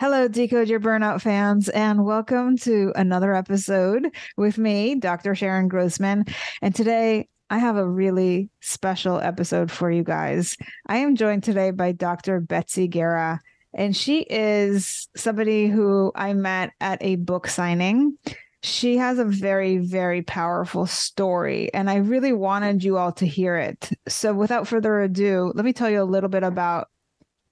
Hello, Decode Your Burnout fans, and welcome to another episode with me, Dr. Sharon Grossman. And today I have a really special episode for you guys. I am joined today by Dr. Betsy Guerra, and she is somebody who I met at a book signing. She has a very, very powerful story, and I really wanted you all to hear it. So, without further ado, let me tell you a little bit about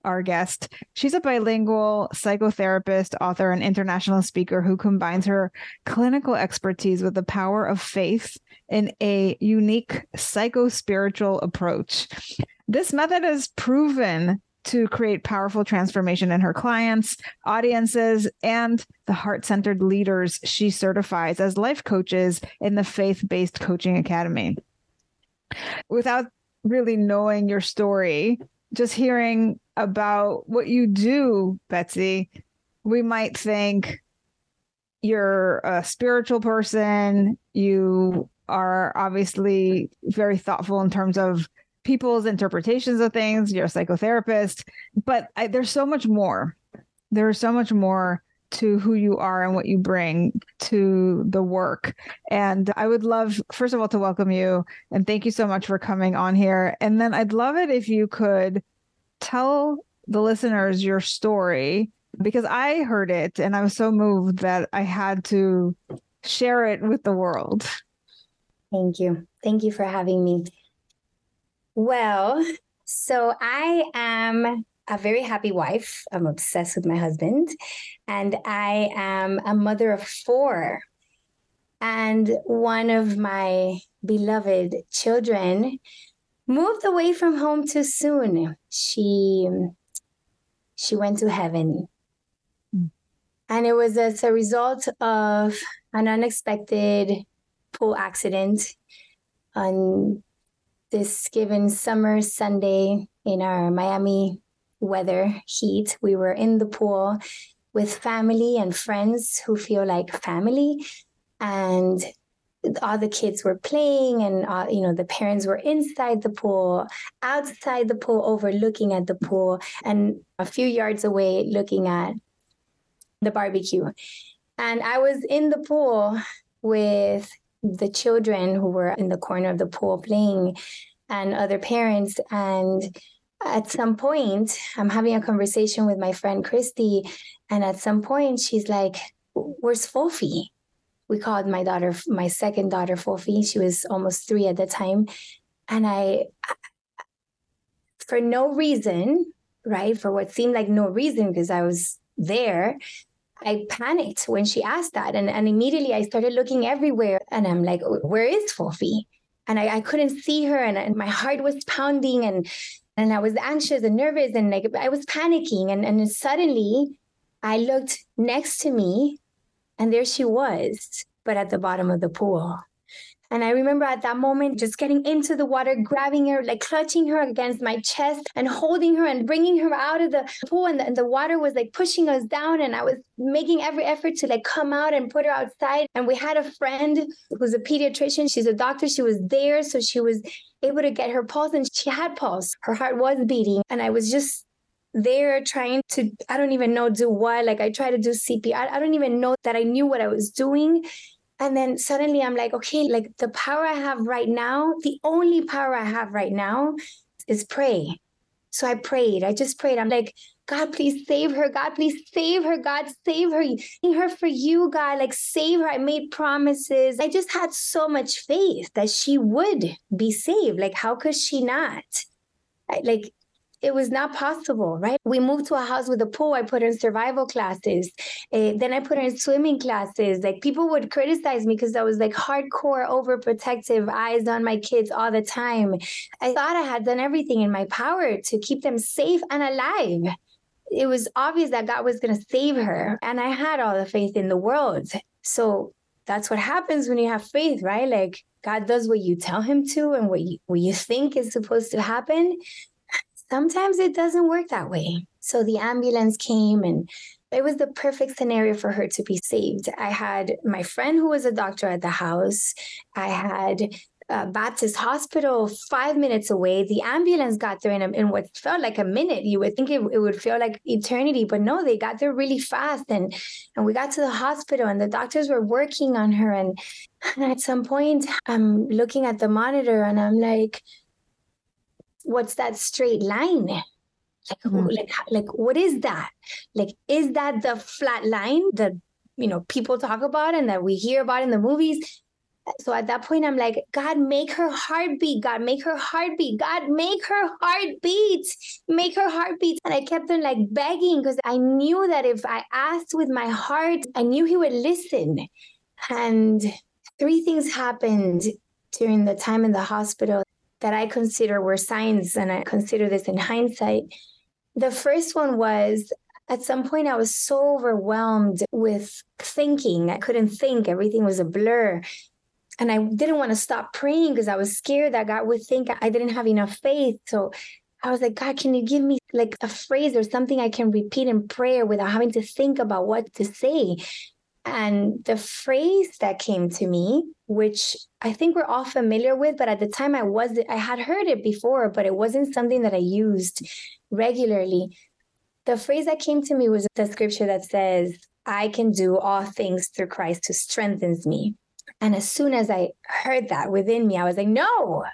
our guest. She's a bilingual psychotherapist, author, and international speaker who combines her clinical expertise with the power of faith in a unique psycho spiritual approach. This method is proven to create powerful transformation in her clients, audiences, and the heart centered leaders she certifies as life coaches in the Faith Based Coaching Academy. Without really knowing your story, just hearing about what you do, Betsy, we might think you're a spiritual person. You are obviously very thoughtful in terms of people's interpretations of things. You're a psychotherapist, but I, there's so much more. There's so much more to who you are and what you bring to the work. And I would love, first of all, to welcome you and thank you so much for coming on here. And then I'd love it if you could tell the listeners your story because I heard it and I was so moved that I had to share it with the world. Thank you. Thank you for having me. Well, so I am a very happy wife. I'm obsessed with my husband, and I am a mother of four. And one of my beloved children moved away from home too soon. She she went to heaven. And it was as a result of an unexpected pool accident on this given summer Sunday in our Miami weather heat. We were in the pool with family and friends who feel like family. And all the kids were playing and uh, you know the parents were inside the pool outside the pool overlooking at the pool and a few yards away looking at the barbecue and i was in the pool with the children who were in the corner of the pool playing and other parents and at some point i'm having a conversation with my friend christy and at some point she's like where's Fofi? we called my daughter, my second daughter, Fofi. She was almost three at the time. And I, for no reason, right, for what seemed like no reason, because I was there, I panicked when she asked that. And, and immediately I started looking everywhere. And I'm like, where is Fofi? And I, I couldn't see her. And, and my heart was pounding. And and I was anxious and nervous and like I was panicking. And, and suddenly I looked next to me and there she was, but at the bottom of the pool. And I remember at that moment just getting into the water, grabbing her, like clutching her against my chest and holding her and bringing her out of the pool. And the, and the, water was like pushing us down. And I was making every effort to like come out and put her outside. And we had a friend who's a pediatrician. She's a doctor. She was there. So she was able to get her pulse and she had pulse. Her heart was beating. And I was just there trying to, I don't even know, do what. Like I tried to do CPR. I, I don't even know that I knew what I was doing. And then suddenly I'm like, okay, like the power I have right now, the only power I have right now is pray. So I prayed. I just prayed. I'm like, God, please save her. God, please save her. God, save her. Her for you, God. Like, save her. I made promises. I just had so much faith that she would be saved. Like, how could she not? I, like, it was not possible, right? We moved to a house with a pool. I put her in survival classes. Uh, then I put her in swimming classes. Like people would criticize me because I was like hardcore, overprotective, eyes on my kids all the time. I thought I had done everything in my power to keep them safe and alive. It was obvious that God was going to save her. And I had all the faith in the world. So that's what happens when you have faith, right? Like God does what you tell him to and what you, what you think is supposed to happen sometimes it doesn't work that way. So the ambulance came and it was the perfect scenario for her to be saved. I had my friend who was a doctor at the house. I had a Baptist Hospital five minutes away. The ambulance got there in, a, in what felt like a minute. You would think it, it would feel like eternity, but no, they got there really fast. And, and we got to the hospital and the doctors were working on her. And, and at some point, I'm looking at the monitor and I'm like, what's that straight line? Like, mm. like, like, what is that? Like, is that the flat line that you know people talk about and that we hear about in the movies? So at that point, I'm like, God, make her heartbeat. God, make her heartbeat. God, make her heartbeat. Make her heartbeat. And I kept on like begging because I knew that if I asked with my heart, I knew He would listen. And three things happened during the time in the hospital that I consider were signs, and I consider this in hindsight. The first one was at some point I was so overwhelmed with thinking. I couldn't think, everything was a blur. And I didn't want to stop praying because I was scared that God would think I didn't have enough faith. So I was like, God, can you give me like a phrase or something I can repeat in prayer without having to think about what to say? And the phrase that came to me, which I think we're all familiar with, but at the time I was I had heard it before, but it wasn't something that I used regularly. The phrase that came to me was the scripture that says, I can do all things through Christ who strengthens me. And as soon as I heard that within me, I was like, no,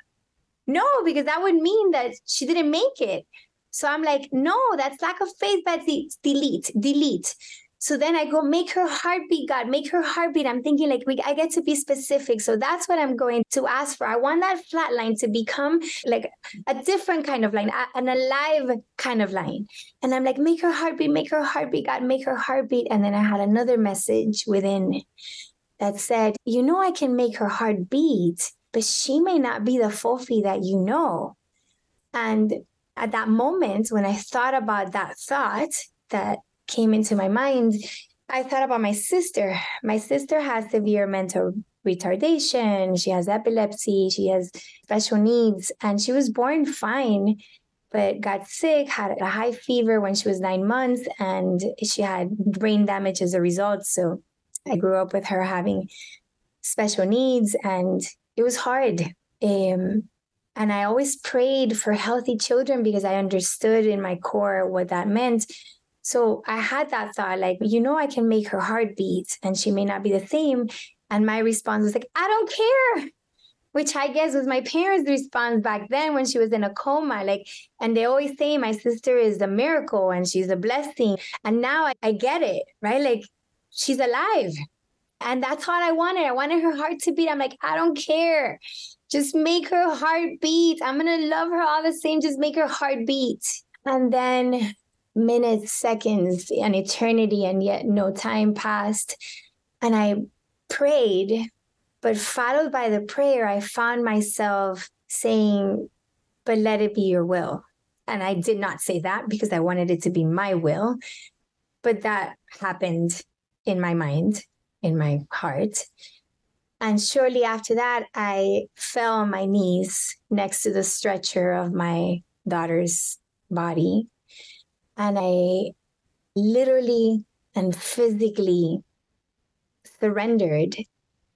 no, because that would mean that she didn't make it. So I'm like, no, that's lack of faith, Betsy. Delete, delete. So then I go, make her heartbeat, God, make her heartbeat. I'm thinking like we, I get to be specific. So that's what I'm going to ask for. I want that flat line to become like a different kind of line, an alive kind of line. And I'm like, make her heartbeat, make her heartbeat, God, make her heartbeat. And then I had another message within that said, you know, I can make her heart beat, but she may not be the Fofi that you know. And at that moment, when I thought about that thought, that came into my mind, I thought about my sister. My sister has severe mental retardation. She has epilepsy. She has special needs. And she was born fine, but got sick, had a high fever when she was nine months, and she had brain damage as a result. So I grew up with her having special needs, and it was hard. Um, and I always prayed for healthy children because I understood in my core what that meant. So I had that thought, like, you know, I can make her heart beat and she may not be the same. And my response was like, I don't care. Which I guess was my parents' response back then when she was in a coma. Like, and they always say my sister is a miracle and she's a blessing. And now I, I get it, right? Like, she's alive. And that's all I wanted. I wanted her heart to beat. I'm like, I don't care. Just make her heart beat. I'm going to love her all the same. Just make her heart beat. And then minutes, seconds, an eternity, and yet no time passed. And I prayed, but followed by the prayer, I found myself saying, But let it be your will. And I did not say that because I wanted it to be my will. But that happened in my mind, in my heart. And shortly after that, I fell on my knees next to the stretcher of my daughter's body and I literally and physically surrendered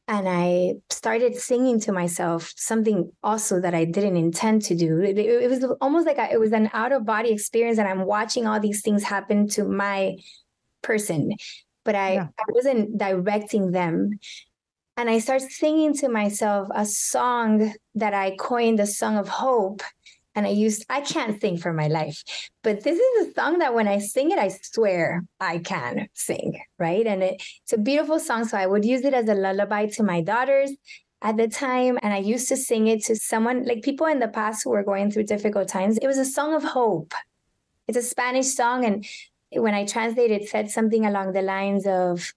and I started singing to myself something also that I didn't intend to do. It, it was almost like I, it was an out of body experience, and I'm watching all these things happen to my person, but I, yeah. I wasn't directing them. And I started singing to myself a song that I coined the song of hope And I used, I can't sing for my life, but this is a song that when I sing it, I swear I can sing, right? And it, it's a beautiful song. So I would use it as a lullaby to my daughters at the time. And I used to sing it to someone, like people in the past who were going through difficult times. It was a song of hope. It's a Spanish song. And when I translated, it said something along the lines of,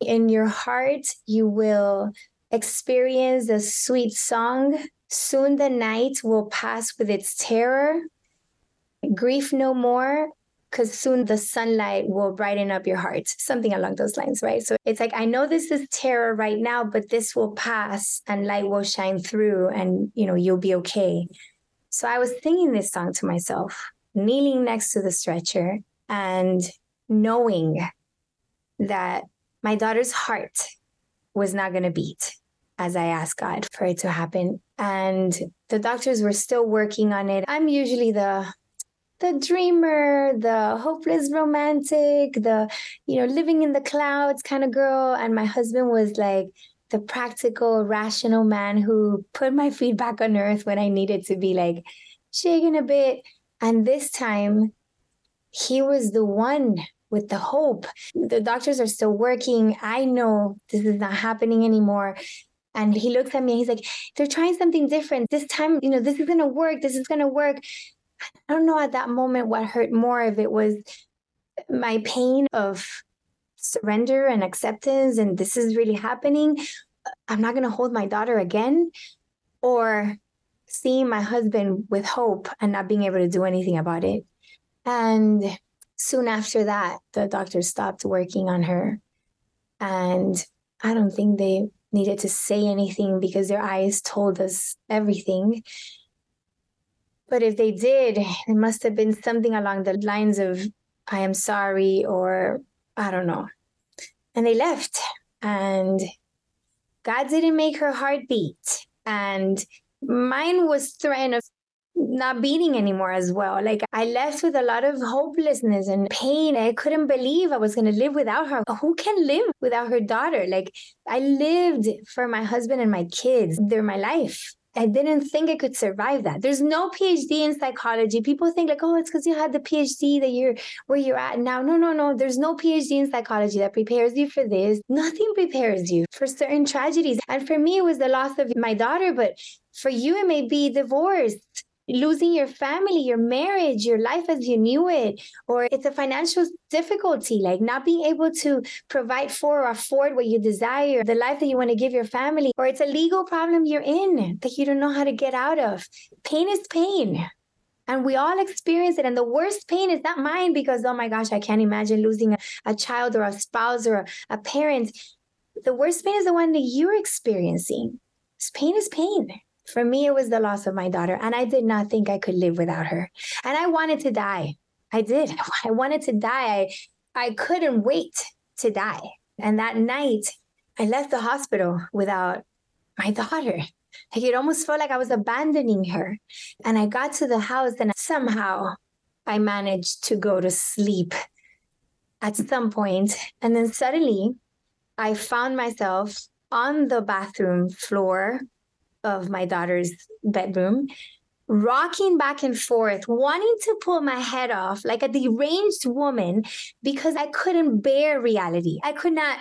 in your heart, you will experience a sweet song. Soon the night will pass with its terror. Grief no more, because soon the sunlight will brighten up your heart. Something along those lines, right? So it's like, I know this is terror right now, but this will pass and light will shine through and, you know, you'll be okay. So I was singing this song to myself, kneeling next to the stretcher and knowing that my daughter's heart was not going to beat as I asked God for it to happen. And the doctors were still working on it. I'm usually the the dreamer, the hopeless romantic, the you know, living in the clouds kind of girl and my husband was like the practical, rational man who put my feet back on earth when I needed to be like shaking a bit. And this time he was the one with the hope. The doctors are still working. I know this is not happening anymore. And he looks at me and he's like, they're trying something different. This time, you know, this is going to work. This is going to work. I don't know at that moment what hurt more if it was my pain of surrender and acceptance and this is really happening. Uh, I'm not going to hold my daughter again. Or seeing my husband with hope and not being able to do anything about it. And soon after that, the doctor stopped working on her. And I don't think they needed to say anything because their eyes told us everything. But if they did, it must have been something along the lines of, I am sorry, or I don't know. And they left. And God didn't make her heart beat. And mine was threatened not beating anymore as well. Like I left with a lot of hopelessness and pain. I couldn't believe I was going to live without her. Who can live without her daughter? Like I lived for my husband and my kids. They're my life. I didn't think I could survive that. There's no PhD in psychology. People think like, oh, it's because you had the PhD that you're where you're at now. No, no, no. There's no PhD in psychology that prepares you for this. Nothing prepares you for certain tragedies. And for me, it was the loss of my daughter, but for you, it may be divorce losing your family, your marriage, your life as you knew it, or it's a financial difficulty, like not being able to provide for or afford what you desire, the life that you want to give your family, or it's a legal problem you're in that you don't know how to get out of. Pain is pain. And we all experience it. And the worst pain is not mine because, oh my gosh, I can't imagine losing a, a child or a spouse or a, a parent. The worst pain is the one that you're experiencing. Pain is pain. For me, it was the loss of my daughter, and I did not think I could live without her. And I wanted to die. I did. I wanted to die. I, I couldn't wait to die. And that night, I left the hospital without my daughter. Like it almost felt like I was abandoning her. And I got to the house, and somehow I managed to go to sleep at some point. And then suddenly, I found myself on the bathroom floor of my daughter's bedroom, rocking back and forth, wanting to pull my head off like a deranged woman because I couldn't bear reality. I could not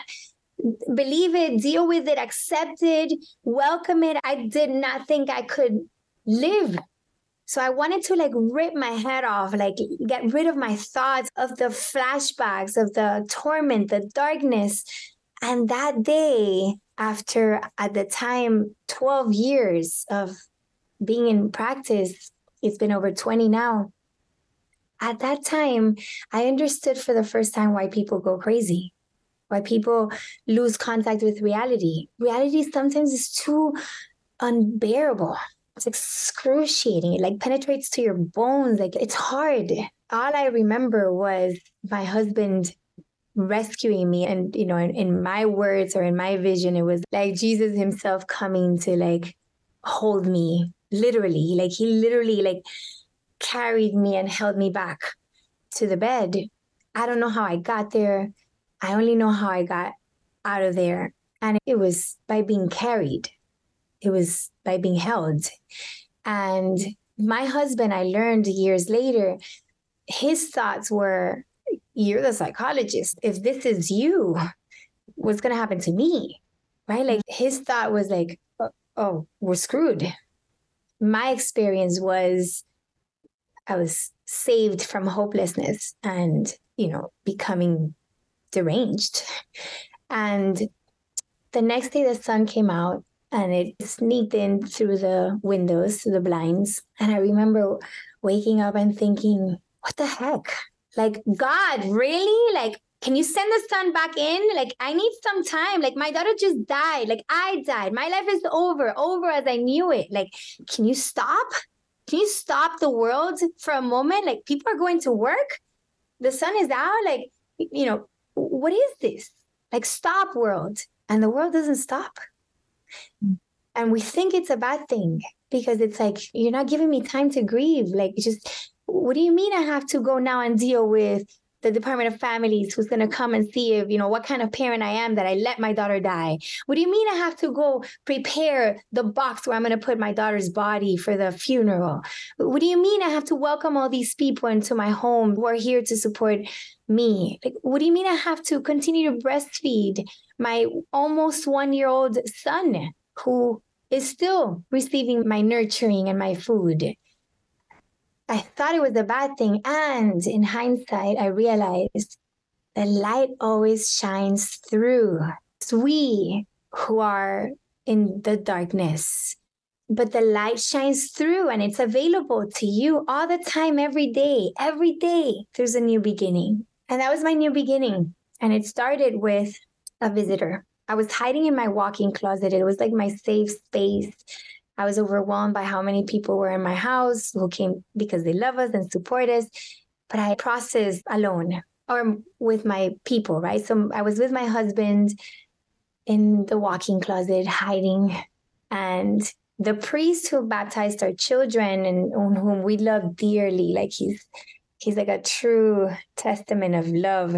believe it, deal with it, accept it, welcome it. I did not think I could live. So I wanted to like rip my head off, like get rid of my thoughts of the flashbacks, of the torment, the darkness. And that day, after at the time 12 years of being in practice it's been over 20 now. At that time i understood for the first time why people go crazy why people lose contact with reality. Reality sometimes is too unbearable. It's excruciating. It like penetrates to your bones. Like it's hard. All i remember was my husband rescuing me. And you know in, in my words or in my vision it was like jesus himself coming to like hold me literally. Like he literally like carried me and held me back to the bed. I don't know how i got there. I only know how i got out of there. And it was by being carried. It was by being held. And my husband, I learned years later, his thoughts were, You're the psychologist. If this is you, what's going to happen to me? Right? Mm. Like his thought was like, oh, oh, we're screwed. My experience was I was saved from hopelessness and, you know, becoming deranged. And the next day, the sun came out and it sneaked in through the windows, through the blinds. And I remember waking up and thinking, what the heck? Like, God, really? Like, can you send the sun back in? Like, I need some time. Like, my daughter just died. Like, I died. My life is over, over as I knew it. Like, can you stop? Can you stop the world for a moment? Like, people are going to work. The sun is out. Like, you know, what is this? Like, stop, world. And the world doesn't stop. And we think it's a bad thing because it's like, you're not giving me time to grieve. Like, just, what do you mean I have to go now and deal with the Department of Families who's going to come and see if, you know, what kind of parent I am that I let my daughter die? What do you mean I have to go prepare the box where I'm going to put my daughter's body for the funeral? What do you mean I have to welcome all these people into my home who are here to support me? Like, what do you mean I have to continue to breastfeed my almost one year old son who is still receiving my nurturing and my food? I thought it was a bad thing. And in hindsight, I realized the light always shines through. It's we who are in the darkness, but the light shines through and it's available to you all the time, every day. Every day, there's a new beginning. And that was my new beginning. And it started with a visitor. I was hiding in my walk-in closet. It was like my safe space. I was overwhelmed by how many people were in my house who came because they love us and support us. But I processed alone or with my people, right? So I was with my husband in the walk-in closet, hiding. And the priest who baptized our children and whom we love dearly, like he's he's like a true testament of love.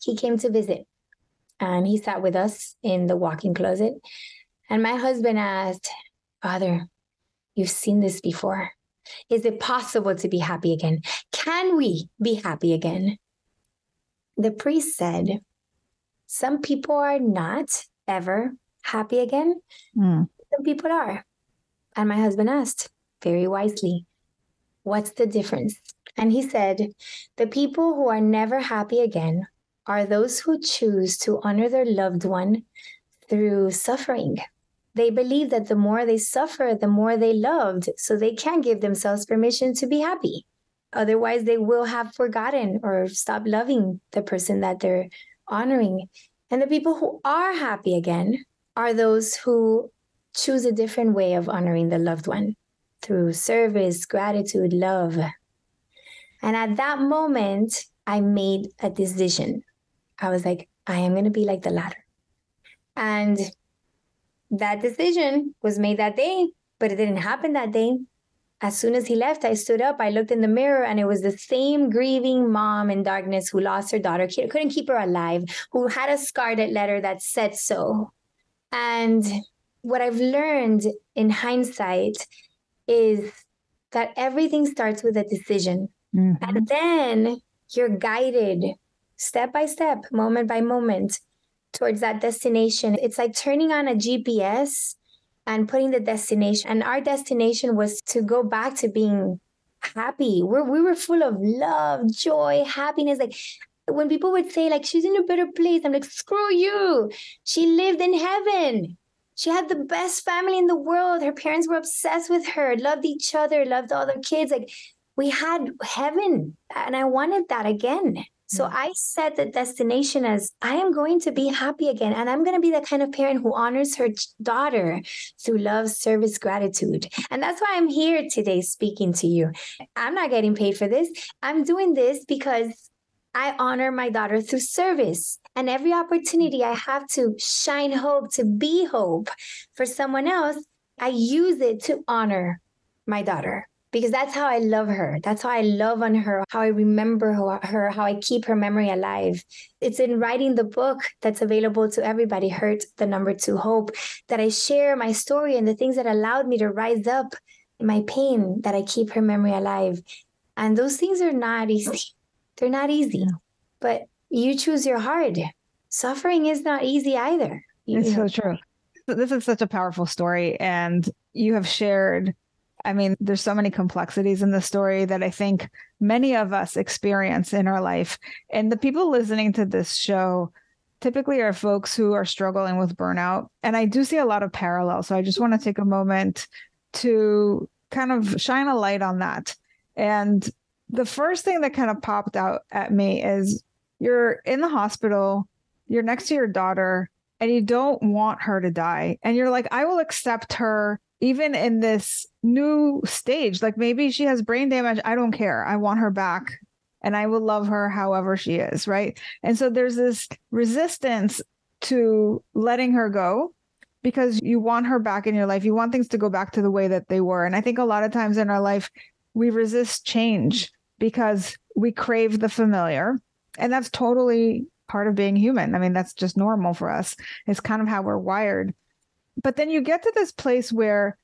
He came to visit and he sat with us in the walk-in closet. And my husband asked, Father, you've seen this before. Is it possible to be happy again? Can we be happy again? The priest said, Some people are not ever happy again. Mm. Some people are. And my husband asked very wisely, What's the difference? And he said, The people who are never happy again are those who choose to honor their loved one through suffering. They believe that the more they suffer, the more they loved, so they can't give themselves permission to be happy. Otherwise, they will have forgotten or stop loving the person that they're honoring. And the people who are happy again are those who choose a different way of honoring the loved one through service, gratitude, love. And at that moment, I made a decision. I was like, I am going to be like the latter. And that decision was made that day, but it didn't happen that day. As soon as he left, I stood up, I looked in the mirror, and it was the same grieving mom in darkness who lost her daughter, couldn't keep her alive, who had a scarlet letter that said so. And what I've learned in hindsight is that everything starts with a decision. Mm-hmm. And then you're guided step by step, moment by moment towards that destination. It's like turning on a GPS and putting the destination. And our destination was to go back to being happy. We're, we were full of love, joy, happiness. Like when people would say, like, she's in a better place, I'm like, screw you. She lived in heaven. She had the best family in the world. Her parents were obsessed with her, loved each other, loved all their kids. Like we had heaven. And I wanted that again. So mm. I set the destination as I am going to be happy again. And I'm going to be the kind of parent who honors her daughter through love, service, gratitude. And that's why I'm here today speaking to you. I'm not getting paid for this. I'm doing this because I honor my daughter through service. And every opportunity I have to shine hope, to be hope for someone else, I use it to honor my daughter because that's how I love her. That's how I love on her, how I remember her, how I keep her memory alive. It's in writing the book that's available to everybody, Hurt the Number Two Hope, that I share my story and the things that allowed me to rise up my pain, that I keep her memory alive. And those things are not easy. They're not easy. But you choose your hard. Suffering is not easy either. You it's know. so true. This is such a powerful story. And you have shared, I mean, there's so many complexities in the story that I think many of us experience in our life. And the people listening to this show typically are folks who are struggling with burnout. And I do see a lot of parallels. So I just want to take a moment to kind of shine a light on that. And the first thing that kind of popped out at me is you're in the hospital, you're next to your daughter, and you don't want her to die. And you're like, I will accept her even in this new stage. Like maybe she has brain damage. I don't care. I want her back and I will love her however she is. Right. And so there's this resistance to letting her go because you want her back in your life. You want things to go back to the way that they were. And I think a lot of times in our life, we resist change because we crave the familiar. And that's totally part of being human. I mean, that's just normal for us. It's kind of how we're wired. But then you get to this place where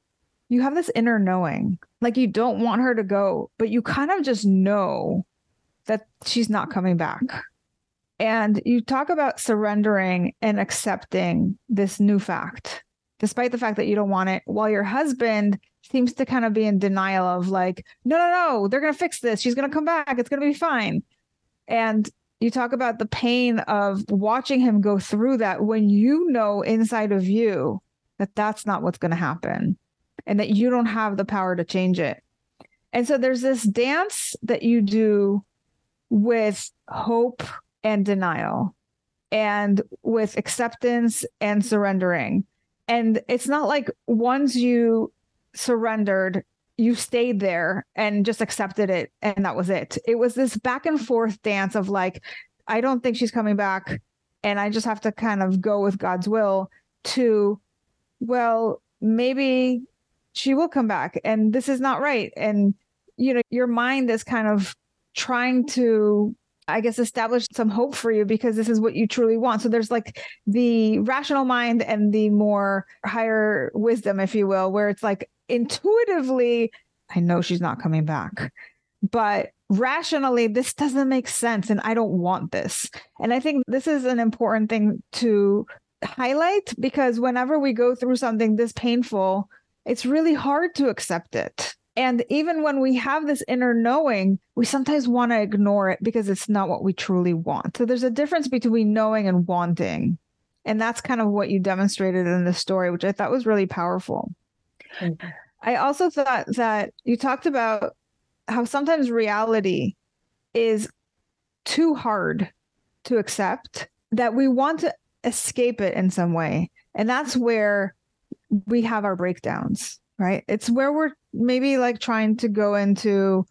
you have this inner knowing, like you don't want her to go, but you kind of just know that she's not coming back. And you talk about surrendering and accepting this new fact, despite the fact that you don't want it, while your husband seems to kind of be in denial of like, no, no, no, they're going to fix this. She's going to come back. It's going to be fine. And you talk about the pain of watching him go through that when you know inside of you that that's not what's going to happen and that you don't have the power to change it. And so there's this dance that you do with hope and denial and with acceptance and surrendering. And it's not like once you surrendered, you stayed there and just accepted it and that was it. It was this back and forth dance of like, I don't think she's coming back. And I just have to kind of go with God's will to, well, maybe she will come back and this is not right. And, you know, your mind is kind of trying to I guess establish some hope for you because this is what you truly want. So there's like the rational mind and the more higher wisdom, if you will, where it's like intuitively, I know she's not coming back, but rationally, this doesn't make sense and I don't want this. And I think this is an important thing to highlight because whenever we go through something this painful, it's really hard to accept it. And even when we have this inner knowing, we sometimes want to ignore it because it's not what we truly want. So there's a difference between knowing and wanting. And that's kind of what you demonstrated in the story, which I thought was really powerful. Mm-hmm. I also thought that you talked about how sometimes reality is too hard to accept, that we want to escape it in some way. And that's where we have our breakdowns right? It's where we're maybe like trying to go into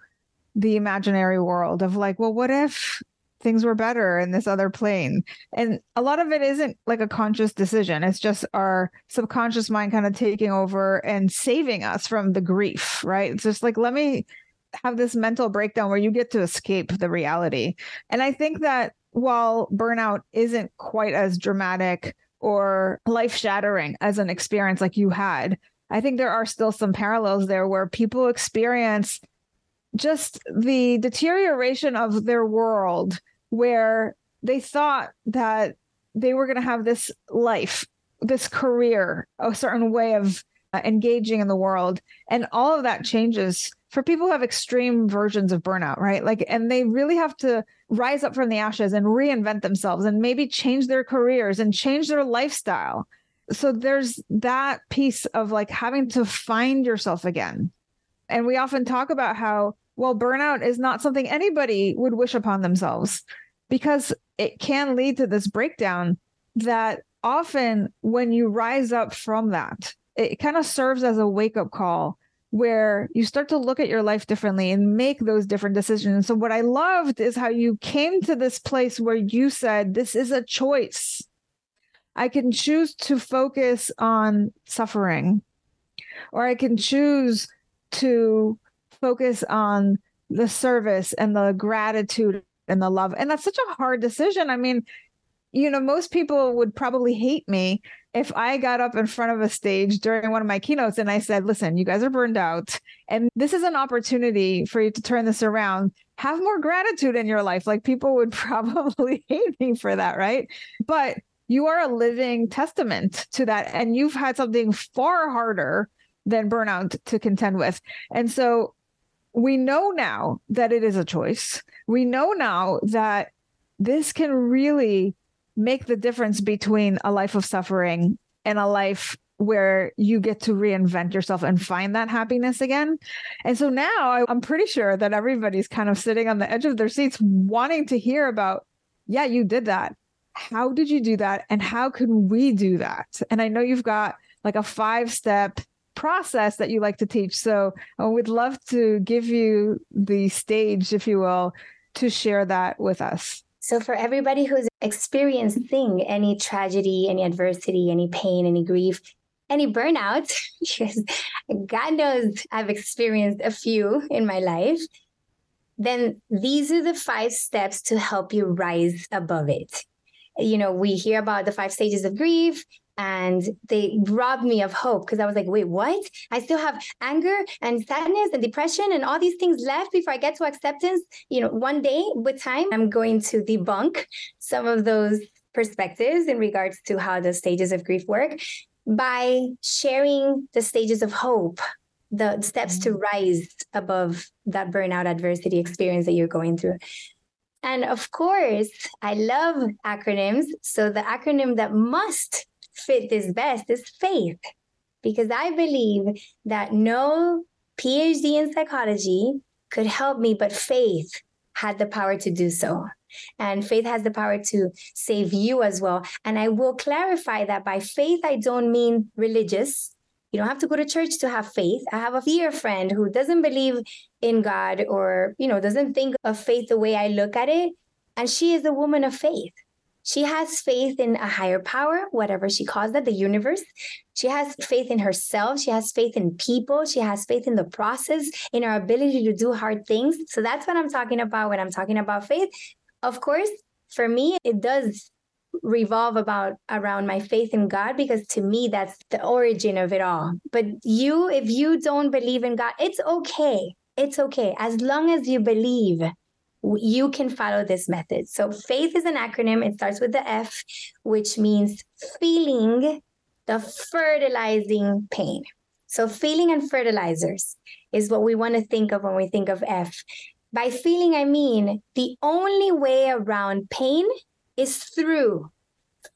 the imaginary world of like, well, what if things were better in this other plane? And a lot of it isn't like a conscious decision. It's just our subconscious mind kind of taking over and saving us from the grief, right? It's just like, let me have this mental breakdown where you get to escape the reality. And I think that while burnout isn't quite as dramatic or life shattering as an experience like you had, I think there are still some parallels there where people experience just the deterioration of their world where they thought that they were going to have this life, this career, a certain way of uh, engaging in the world. And all of that changes for people who have extreme versions of burnout, right? Like, and they really have to rise up from the ashes and reinvent themselves and maybe change their careers and change their lifestyle so there's that piece of like having to find yourself again. And we often talk about how, well, burnout is not something anybody would wish upon themselves because it can lead to this breakdown that often when you rise up from that, it kind of serves as a wake up call where you start to look at your life differently and make those different decisions. So, what I loved is how you came to this place where you said, This is a choice. I can choose to focus on suffering, or I can choose to focus on the service and the gratitude and the love. And that's such a hard decision. I mean, you know, most people would probably hate me if I got up in front of a stage during one of my keynotes and I said, listen, you guys are burned out, and this is an opportunity for you to turn this around. Have more gratitude in your life. Like people would probably hate me for that, right? But you are a living testament to that. And you've had something far harder than burnout to contend with. And so we know now that it is a choice. We know now that this can really make the difference between a life of suffering and a life where you get to reinvent yourself and find that happiness again. And so now I'm pretty sure that everybody's kind of sitting on the edge of their seats wanting to hear about, yeah, you did that. How did you do that? And how can we do that? And I know you've got like a five step process that you like to teach. So I would love to give you the stage, if you will, to share that with us. So, for everybody who's experiencing any tragedy, any adversity, any pain, any grief, any burnout, because God knows I've experienced a few in my life, then these are the five steps to help you rise above it. You know, we hear about the five stages of grief, and they robbed me of hope because I was like, wait, what? I still have anger and sadness and depression and all these things left before I get to acceptance. You know, one day with time, I'm going to debunk some of those perspectives in regards to how the stages of grief work by sharing the stages of hope, the steps to mm. rise above that burnout adversity experience that you're going through. And of course, I love acronyms. So the acronym that must fit this best is faith. Because I believe that no PhD in psychology could help me, but faith had the power to do so. And faith has the power to save you as well. And I will clarify that by faith, I don't mean religious. You don't have to go to church to have faith. I have a dear friend who doesn't believe in God or, you know, doesn't think of faith the way I look at it. And she is a woman of faith. She has faith in a higher power, whatever she calls that, the universe. She has faith in herself. She has faith in people. She has faith in the process, in our ability to do hard things. So that's what I'm talking about when I'm talking about faith. Of course, for me, it does revolve about around my faith in God because to me that's the origin of it all. But you if you don't believe in God, it's okay. It's okay as long as you believe you can follow this method. So, faith is an acronym. It starts with the F, which means feeling the fertilizing pain. So, feeling and fertilizers is what we want to think of when we think of F. By feeling, I mean the only way around pain is through.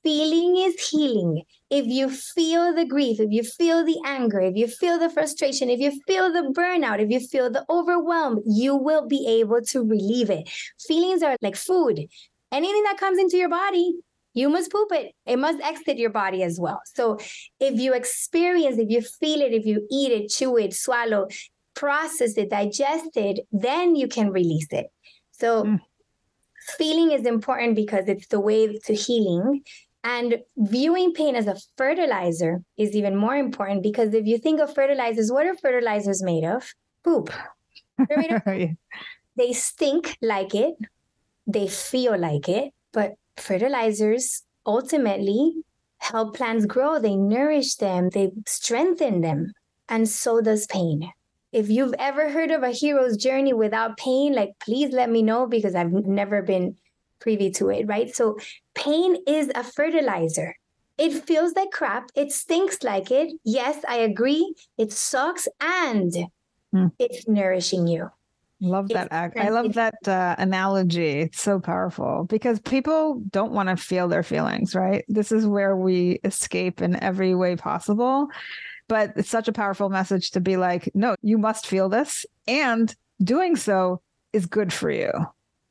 Feeling is healing if you feel the grief, if you feel the anger, if you feel the frustration, if you feel the burnout, if you feel the overwhelm, you will be able to relieve it. Feelings are like food. Anything that comes into your body, you must poop it. It must exit your body as well. So if you experience, if you feel it, if you eat it, chew it, swallow, process it, digest it, then you can release it. So mm. Feeling is important because it's the way to healing. And viewing pain as a fertilizer is even more important because if you think of fertilizers, what are fertilizers made of? Poop. Made of They stink like it, they feel like it, but fertilizers ultimately help plants grow. They nourish them, they strengthen them. And so does pain. If you've ever heard of a hero's journey without pain, like please let me know because I've never been privy to it, right? So pain is a fertilizer. It feels like crap. It stinks like it. Yes, I agree. It sucks and hmm. it's nourishing you. Love that. I love that uh, analogy. It's so powerful because people don't want to feel their feelings, right? This is where we escape in every way possible. But it's such a powerful message to be like, no, you must feel this. And doing so is good for you.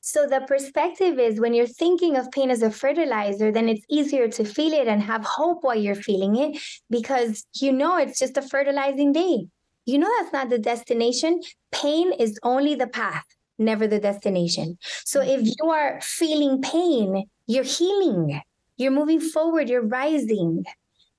So the perspective is when you're thinking of pain as a fertilizer, then it's easier to feel it and have hope while you're feeling it because you know it's just a fertilizing day. You know that's not the destination. Pain is only the path, never the destination. So if you are feeling pain, you're healing, you're moving forward, you're rising.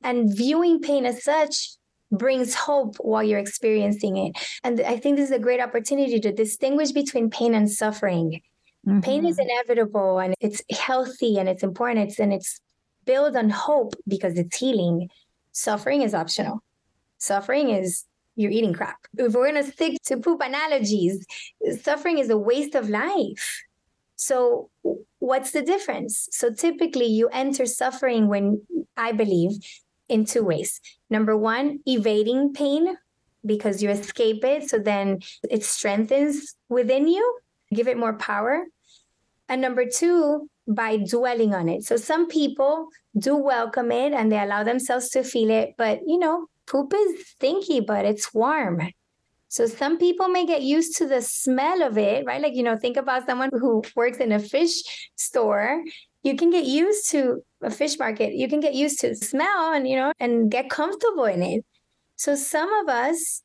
And viewing pain as such brings hope while you're experiencing it. And I think this is a great opportunity to distinguish between pain and suffering Mm-hmm. Pain is inevitable and it's healthy and it's important it's, and it's built on hope because it's healing. Suffering is optional. Suffering is you're eating crap. If we're going to stick to poop analogies, suffering is a waste of life. So, what's the difference? So, typically, you enter suffering when I believe in two ways. Number one, evading pain because you escape it. So then it strengthens within you, give it more power. And number two, by dwelling on it. So some people do welcome it and they allow themselves to feel it, but you know, poop is stinky, but it's warm. So some people may get used to the smell of it, right? Like, you know, think about someone who works in a fish store. You can get used to a fish market. You can get used to smell and, you know, and get comfortable in it. So some of us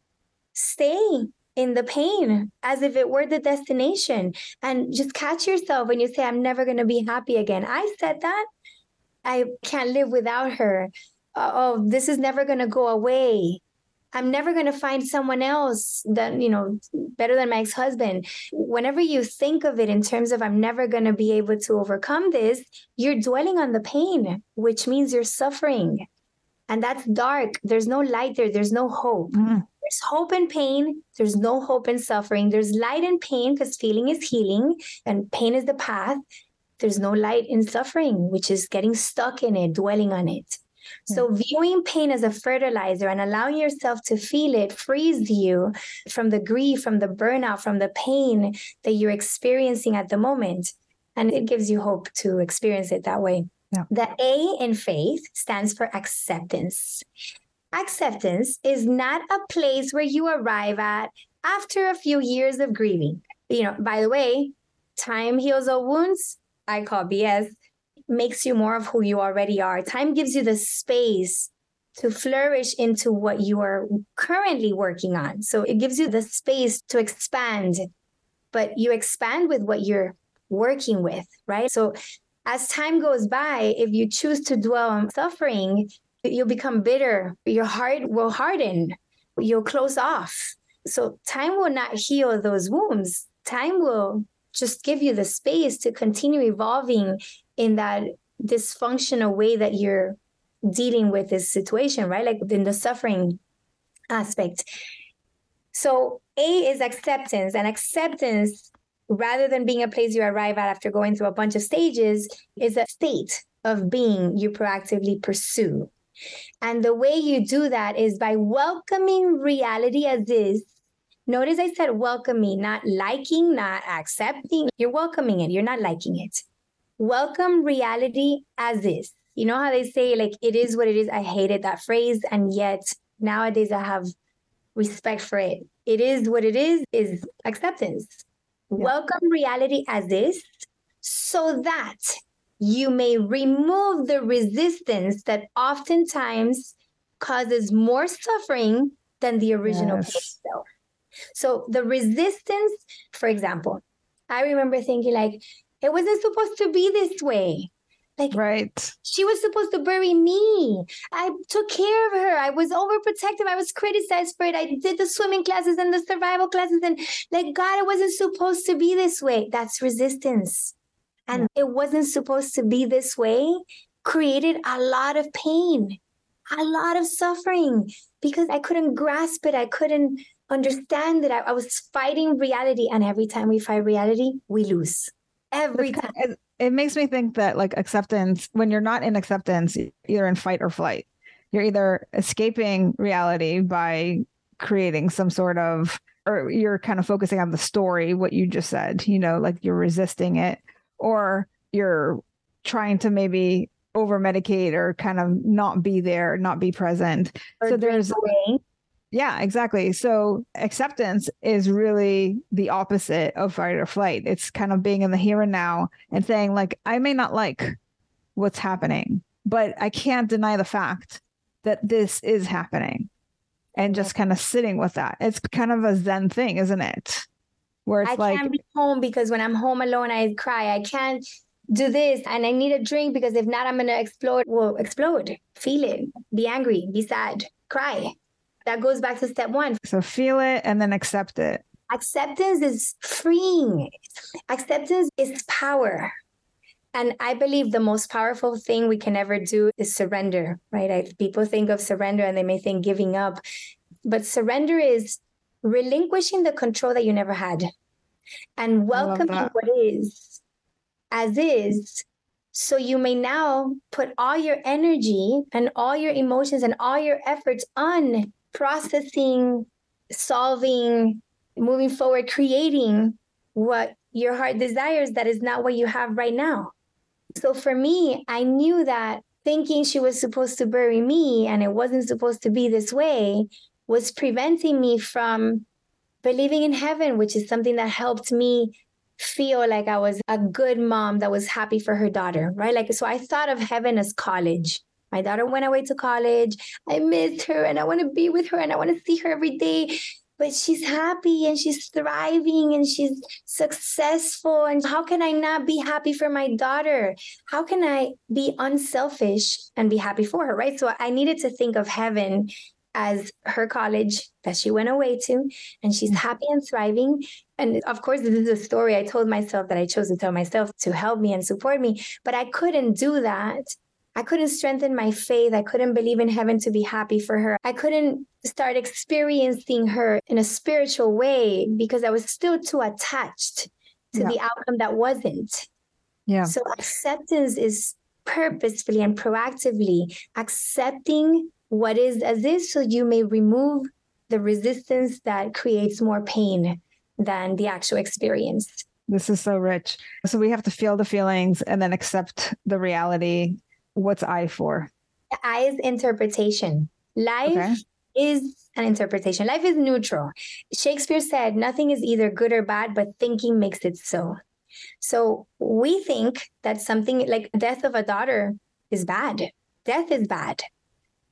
stay in the pain as if it were the destination and just catch yourself when you say, I'm never going to be happy again. I said that. I can't live without her. Uh, oh, this is never going to go away. I'm never going to find someone else that, you know, better than my ex husband. Whenever you think of it in terms of I'm never going to be able to overcome this, you're dwelling on the pain, which means you're suffering. And that's dark. There's no light there, there's no hope. Mm. There's hope in pain. There's no hope in suffering. There's light in pain because feeling is healing and pain is the path. There's no light in suffering, which is getting stuck in it, dwelling on it. So, viewing pain as a fertilizer and allowing yourself to feel it frees you from the grief, from the burnout, from the pain that you're experiencing at the moment. And it gives you hope to experience it that way. Yeah. The A in faith stands for acceptance. Acceptance is not a place where you arrive at after a few years of grieving. You know, by the way, time heals all wounds. I call BS. Makes you more of who you already are. Time gives you the space to flourish into what you are currently working on. So it gives you the space to expand, but you expand with what you're working with, right? So as time goes by, if you choose to dwell on suffering, you'll become bitter. Your heart will harden. You'll close off. So time will not heal those wounds. Time will just give you the space to continue evolving in that dysfunctional way that you're dealing with this situation, right? Like in the suffering aspect. So A is acceptance, and acceptance, rather than being a place you arrive at after going through a bunch of stages, is a state of being you proactively pursue. And the way you do that is by welcoming reality as is. Notice I said welcoming, not liking, not accepting. You're welcoming it, you're not liking it. Welcome reality as is. You know how they say, like, it is what it is? I hated that phrase. And yet nowadays I have respect for it. It is what it is, is acceptance. Yeah. Welcome reality as is so that you may remove the resistance that oftentimes causes more suffering than the original yes. itself. So the resistance, for example, I remember thinking like, it wasn't supposed to be this way. Like, right. She was supposed to bury me. I took care of her. I was overprotective. I was criticized for it. I did the swimming classes and the survival classes. And like, God, it wasn't supposed to be this way. That's resistance and it wasn't supposed to be this way created a lot of pain, a lot of suffering because I couldn't grasp it. I couldn't Mm-hmm. understand that I, I was fighting reality. And every time we fight reality, we lose. Every time. It, it makes me think that like acceptance, when you're not in acceptance, you're in fight or flight. You're either escaping reality by creating some sort of or you're kind of focusing on the story what you just said you know like you're resisting it or you're trying to maybe over medicate or kind of not be there, not be present. Or so there's away. Yeah, exactly. So acceptance is really the opposite of fight or flight. It's kind of being in the here and now and saying, like, I may not like what's happening, but I can't deny the fact that this is happening and just kind of sitting with that. It's kind of a Zen thing, isn't it? where it's I like, can't be home because when I'm home alone, I cry. I can't do this and I need a drink because if not, I'm going to explode. Well, explode, feel it, be angry, be sad, cry. That goes back to step one. So feel it and then accept it. Acceptance is freeing. Acceptance is power. And I believe the most powerful thing we can ever do is surrender, right? I, people think of surrender and they may think giving up, but surrender is relinquishing the control that you never had and welcoming what is as is so you may now put all your energy and all your emotions and all your efforts on processing, solving, moving forward, creating what your heart desires that is not what you have right now. So for me, I knew that thinking she was supposed to bury me and it wasn't supposed to be this way was preventing me from believing in heaven, which is something that helped me feel like I was a good mom that was happy for her daughter, right? Like, so I thought of heaven as college. My daughter went away to college. I missed her and I want to be with her and I want to see her every day. But she's happy and she's thriving and she's successful. And how can I not be happy for my daughter? How can I be unselfish and be happy for her? Right. So I needed to think of heaven as her college that she went away to, and she's mm. happy and thriving. And of course, this is a story I told myself that I chose to tell myself to help me and support me, but I couldn't do that. I couldn't strengthen my faith. I couldn't believe in heaven to be happy for her. I couldn't start experiencing her in a spiritual way because I was still too attached to yeah. the outcome that wasn't. Yeah. So acceptance is purposefully and proactively accepting what is as is so you may remove the resistance that creates more pain than the actual experience. This is so rich. So we have to feel the feelings and then accept the reality. What's I for? I is interpretation. Life okay. is an interpretation. Life is neutral. Shakespeare said, nothing is either good or bad, but thinking makes it so. So we think that something like death of a daughter is bad. Death is bad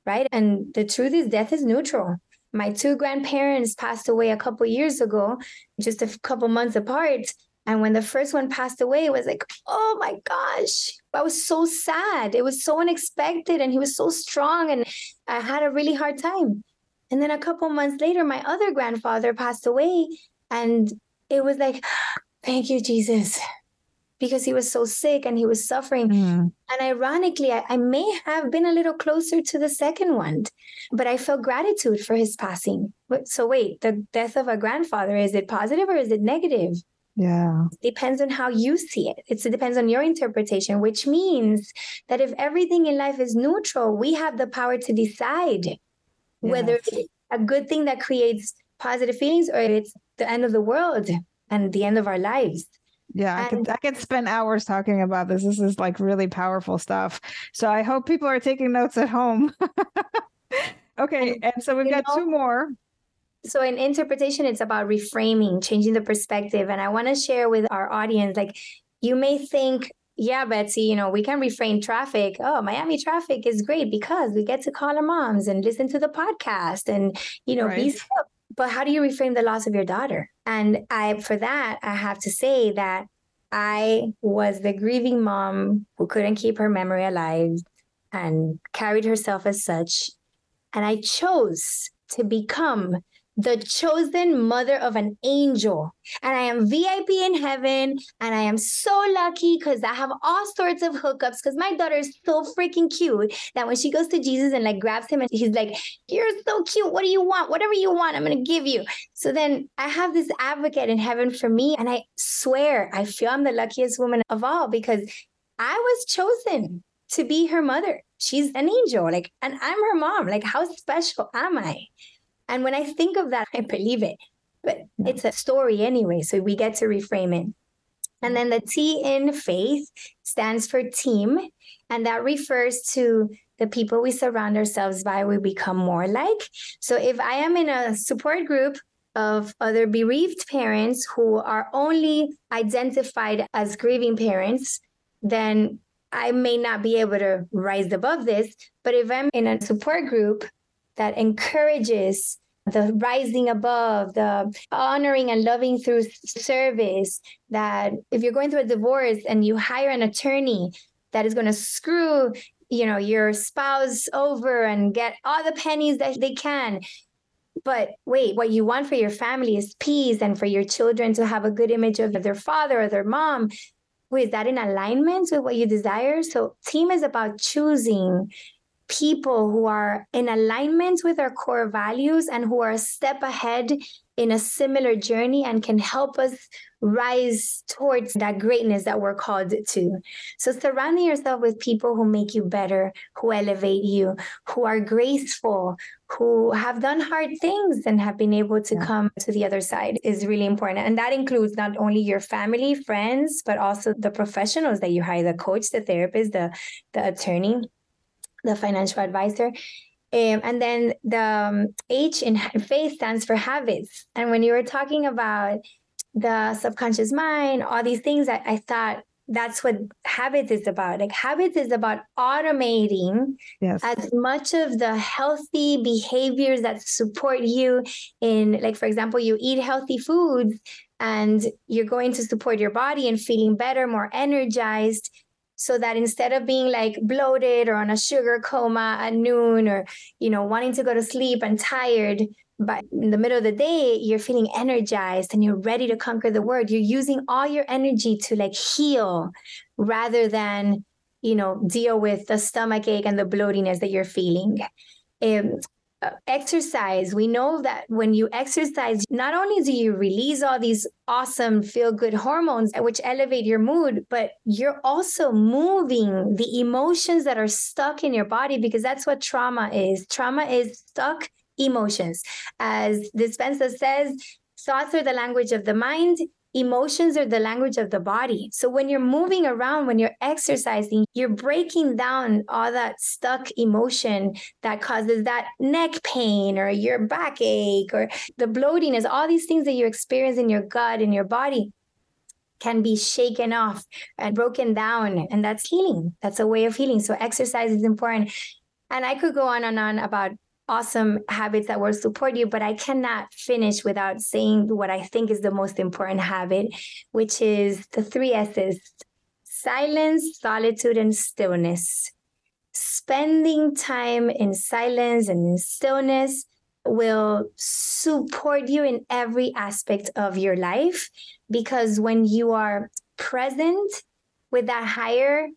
right? And the truth is, death is neutral. My two grandparents passed away a couple years ago, just a couple months apart. And when the first one passed away, it was like, oh my gosh, I was so sad. It was so unexpected. And he was so strong. And I had a really hard time. And then a couple months later, my other grandfather passed away. And it was like, thank you, Jesus because he was so sick and he was suffering. Mm. And ironically, I, I, may have been a little closer to the second one, but I felt gratitude for his passing. So, wait, the death of a grandfather, is it positive or is it negative? Yeah. It depends on how you see it. It's, it depends on your interpretation, which means that if everything in life is neutral, we have the power to decide yes. whether it's a good thing that creates positive feelings or it's the end of the world and the end of our lives. Yeah, I could I could spend hours talking about this. This is like really powerful stuff. So I hope people are taking notes at home. okay, and, so we've got know, two more. So in interpretation, it's about reframing, changing the perspective. And I want to share with our audience, like you may think, yeah, Betsy, you know, we can reframe traffic. Oh, Miami traffic is great because we get to call our moms and listen to the podcast and, you know, right. be but how do you reframe the loss of your daughter? And I, for that, I have to say that I was the grieving mom who couldn't keep her memory alive and carried herself as such. And I chose to become the chosen mother of an angel. And I am VIP in heaven. And I am so lucky because I have all sorts of hookups because my daughter is so freaking cute that when she goes to Jesus and like grabs him and he's like, You're so cute. What do you want? Whatever you want, I'm going to give you. So then I have this advocate in heaven for me. And I swear, I feel I'm the luckiest woman of all because I was chosen to be her mother. She's an angel, like, and I'm her mom. Like, how special am I? And when I think of that, I believe it. But it's a story anyway, so we get to reframe it. And then the T in faith stands for team, and that refers to the people we surround ourselves by, we become more like. So if I am in a support group of other bereaved parents who are only identified as grieving parents, then I may not be able to rise above this. But if I'm in a support group that encourages the rising above, the honoring and loving through service. That if you're going through a divorce and you hire an attorney that is going to screw, you know, your spouse over and get all the pennies that they can, but wait, what you want for your family is peace and for your children to have a good image of their father or their mom. Wait, is that in alignment with what you desire? So, team is about choosing people who are in alignment with our core values and who are a step ahead in a similar journey and can help us rise towards that greatness that we're called to. So surrounding yourself with people who make you better, who elevate you, who are graceful, who have done hard things and have been able to yeah. come to the other side is really important. And that includes not only your family, friends, but also the professionals that you hire, the coach, the therapist, the the attorney, the financial advisor. Um, and then the um, H in faith stands for habits. And when you were talking about the subconscious mind, all these things, I, I thought that's what habits is about. Like habits is about automating yes. as much of the healthy behaviors that support you in, like, for example, you eat healthy foods and you're going to support your body and feeling better, more energized so that instead of being like bloated or on a sugar coma at noon or you know wanting to go to sleep and tired but in the middle of the day you're feeling energized and you're ready to conquer the world you're using all your energy to like heal rather than you know deal with the stomach ache and the bloatiness that you're feeling. Um, exercise, we know that when you exercise, not only do you release all these awesome feel good hormones, which elevate your mood, but you're also moving the emotions that are stuck in your body because that's what trauma is. Trauma is stuck emotions. As Dispenza says, thoughts are the language of the mind, emotions are the language of the body. So when you're moving around, when you're exercising, you're breaking down all that stuck emotion that causes that neck pain or your backache or the bloatiness, all these things that you experience in your gut, in your body can be shaken off and broken down. And that's healing. That's a way of healing. So exercise is important. And I could go on and on about awesome habits that will support you, but I cannot finish without saying what I think is the most important habit, which is the three S's silence, solitude, and stillness. Spending time in silence and in stillness will support you in every aspect of your life because when you are present with that higher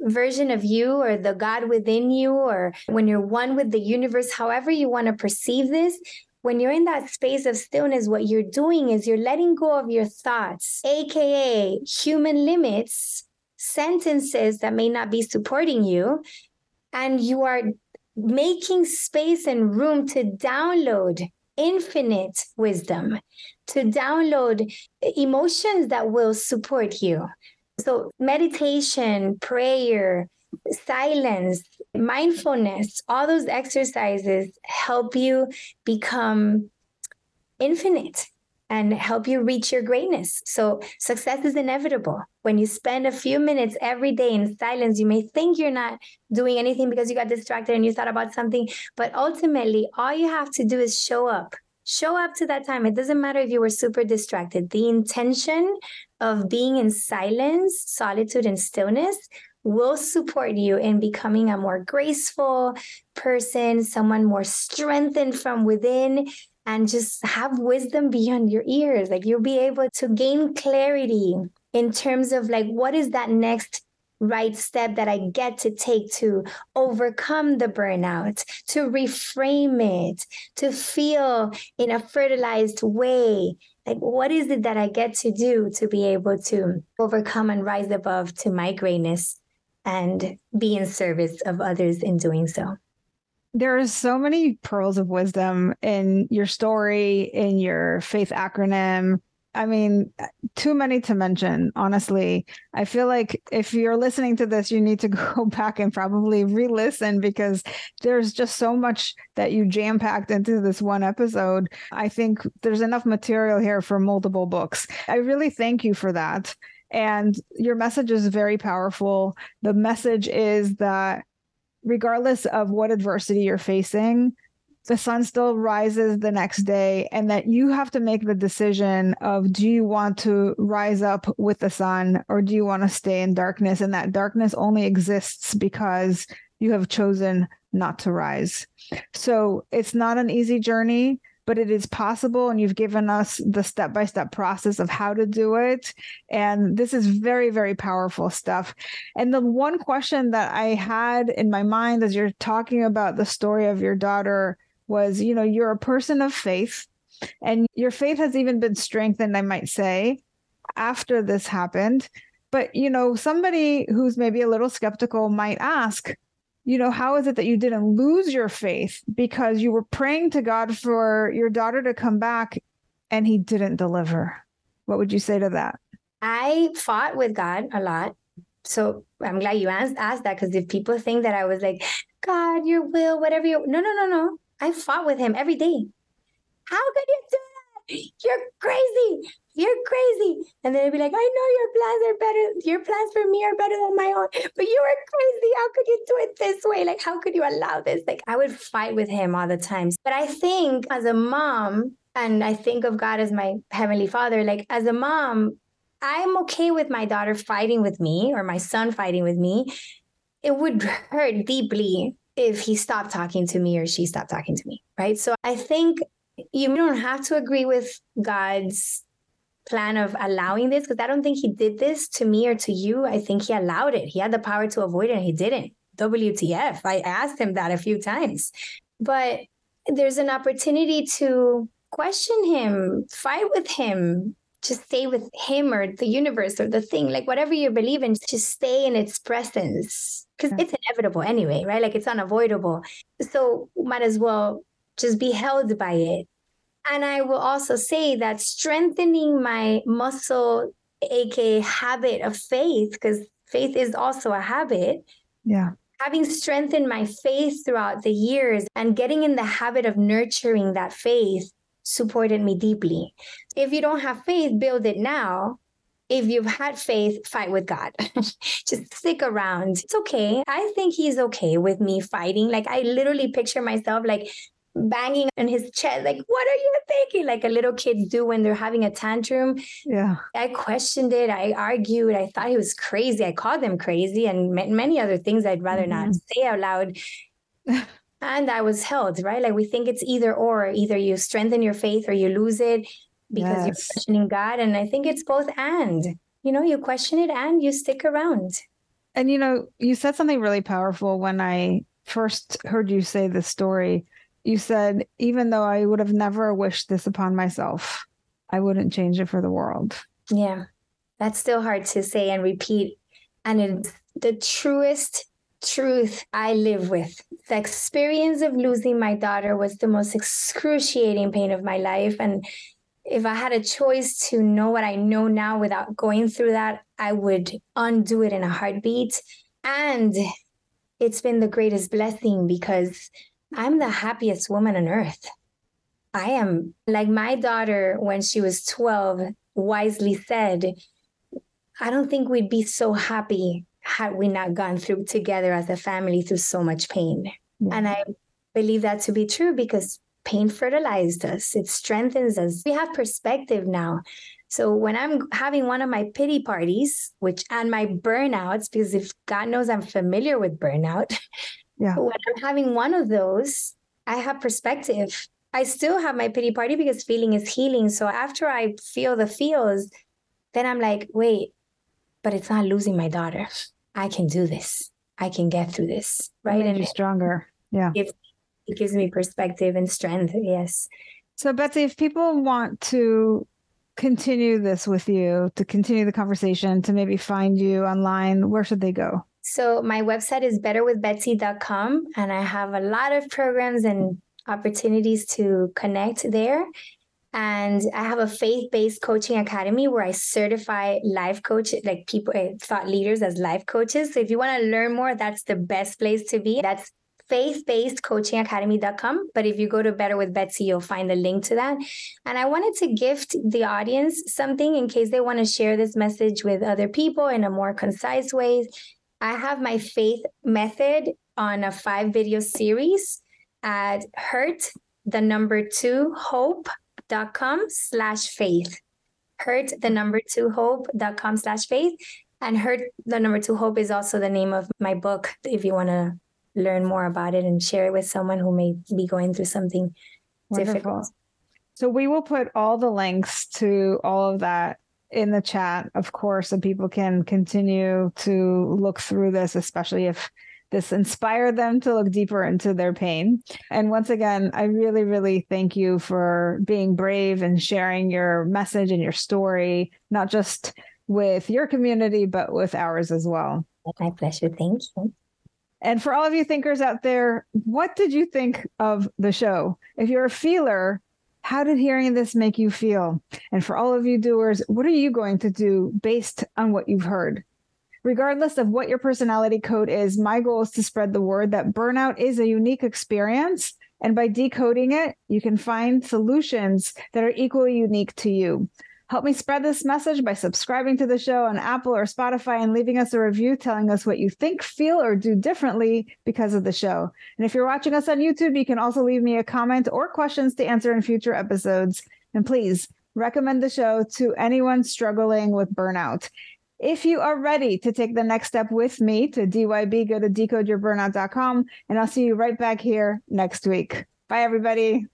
version of you or the God within you, or when you're one with the universe, however you want to perceive this, when you're in that space of stillness, what you're doing is you're letting go of your thoughts, AKA human limits, sentences that may not be supporting you, and you are making space and room to download infinite wisdom, to download emotions that will support you, so, meditation, prayer, silence, mindfulness, all those exercises help you become infinite and help you reach your greatness. So, success is inevitable. When you spend a few minutes every day in silence, you may think you're not doing anything because you got distracted and you thought about something, but ultimately, all you have to do is show up show up to that time. It doesn't matter if you were super distracted. The intention of being in silence, solitude, and stillness will support you in becoming a more graceful person, someone more strengthened from within, and just have wisdom beyond your ears. Like you'll be able to gain clarity in terms of like what is that next right step that I get to take to overcome the burnout, to reframe it, to feel in a fertilized way. Like, what is it that I get to do to be able to overcome and rise above to my greatness and be in service of others in doing so? There are so many pearls of wisdom in your story, in your faith acronym, I mean, too many to mention, honestly. I feel like if you're listening to this, you need to go back and probably re listen because there's just so much that you jam packed into this one episode. I think there's enough material here for multiple books. I really thank you for that. And your message is very powerful. The message is that regardless of what adversity you're facing, the sun still rises the next day and that you have to make the decision of do you want to rise up with the sun or do you want to stay in darkness and that darkness only exists because you have chosen not to rise. So it's not an easy journey, but it is possible. And you've given us the step by step process of how to do it. And this is very, very powerful stuff. And the one question that I had in my mind as you're talking about the story of your daughter was you know, you're a person of faith, and your faith has even been strengthened, I might say, after this happened. But, you know, somebody who's maybe a little skeptical might ask, you know, how is it that you didn't lose your faith because you were praying to God for your daughter to come back and he didn't deliver? What would you say to that? I fought with God a lot. So I'm glad you asked, asked that because if people think that I was like, God, your will, whatever you, no, no, no, no. I fought with him every day. How could you do that? You're crazy you're crazy. And then they'd be like, I know your plans are better. Your plans for me are better than my own, but you are crazy. How could you do it this way? Like, how could you allow this? Like, I would fight with him all the time. But I think as a mom, and I think of God as my heavenly father, like, as a mom, I'm okay with my daughter fighting with me or my son fighting with me. It would hurt deeply if he stopped talking to me or she stopped talking to me, right? So I think you don't have to agree with God's plan of allowing this because I don't think he did this to me or to you. I think he allowed it. He had the power to avoid it and he didn't. WTF. I asked him that a few times. But there's an opportunity to question him, fight with him, just stay with him or the universe or the thing, like whatever you believe in, just stay in its presence because it's inevitable anyway, right? Like it's unavoidable. So might as well just be held by it and I will also say that strengthening my muscle, aka habit of faith, because faith is also a habit. Yeah. Having strengthened my faith throughout the years and getting in the habit of nurturing that faith supported me deeply. If you don't have faith, build it now. If you've had faith, fight with God. Just stick around. It's okay. I think he's okay with me fighting. Like I literally picture myself like banging on his chest, like, what are you thinking? Like a little kid do when they're having a tantrum. Yeah. I questioned it. I argued. I thought he was crazy. I called him crazy and many other things I'd rather mm-hmm. not say out loud. and I was held, right? Like we think it's either or, either you strengthen your faith or you lose it because yes. you're questioning God. And I think it's both and. You know, you question it and you stick around. And you know, you said something really powerful when I first heard you say the story you said, even though I would have never wished this upon myself, I wouldn't change it for the world. Yeah. That's still hard to say and repeat. And it's the truest truth I live with. The experience of losing my daughter was the most excruciating pain of my life. And if I had a choice to know what I know now without going through that, I would undo it in a heartbeat. And it's been the greatest blessing because I'm the happiest woman on earth. I am like my daughter when she was 12 wisely said, I don't think we'd be so happy had we not gone through together as a family through so much pain. Yeah. And I believe that to be true because pain fertilized us, it strengthens us. We have perspective now. So when I'm having one of my pity parties, which and my burnouts, because if God knows I'm familiar with burnout, Yeah. When I'm having one of those, I have perspective. I still have my pity party because feeling is healing. So after I feel the feels, then I'm like, wait, but it's not losing my daughter. I can do this. I can get through this. Right. And you're stronger. Yeah. It gives, it gives me perspective and strength. Yes. So Betsy, if people want to continue this with you, to continue the conversation, to maybe find you online, where should they go? So my website is betterwithbetsy.com and I have a lot of programs and opportunities to connect there. And I have a faith-based coaching academy where I certify life coach, like people, eh, thought leaders as life coaches. So if you want to learn more, that's the best place to be. That's faith-based coaching academy.com. But if you go to Better with Betsy, you'll find the link to that. And I wanted to gift the audience something in case they want to share this message with other people in a more concise way I have my faith method on a five video series at hurt the number two hope.com slash faith. Hurt the number two hope.com slash faith. And hurt the number two hope is also the name of my book if you want to learn more about it and share it with someone who may be going through something Wonderful. difficult. So we will put all the links to all of that in the chat, of course, so people can continue to look through this, especially if this inspired them to look deeper into their pain. And once again, I really, really thank you for being brave and sharing your message and your story, not just with your community, but with ours as well. My pleasure. Thank you. And for all of you thinkers out there, what did you think of the show? If you're a feeler, how did hearing this make you feel? And for all of you doers, what are you going to do based on what you've heard? Regardless of what your personality code is, my goal is to spread the word that burnout is a unique experience. And by decoding it, you can find solutions that are equally unique to you. Help me spread this message by subscribing to the show on Apple or Spotify and leaving us a review telling us what you think, feel, or do differently because of the show. And if you're watching us on YouTube, you can also leave me a comment or questions to answer in future episodes. And please recommend the show to anyone struggling with burnout. If you are ready to take the next step with me to DYB, go to decodeyourburnout.com and I'll see you right back here next week. Bye, everybody.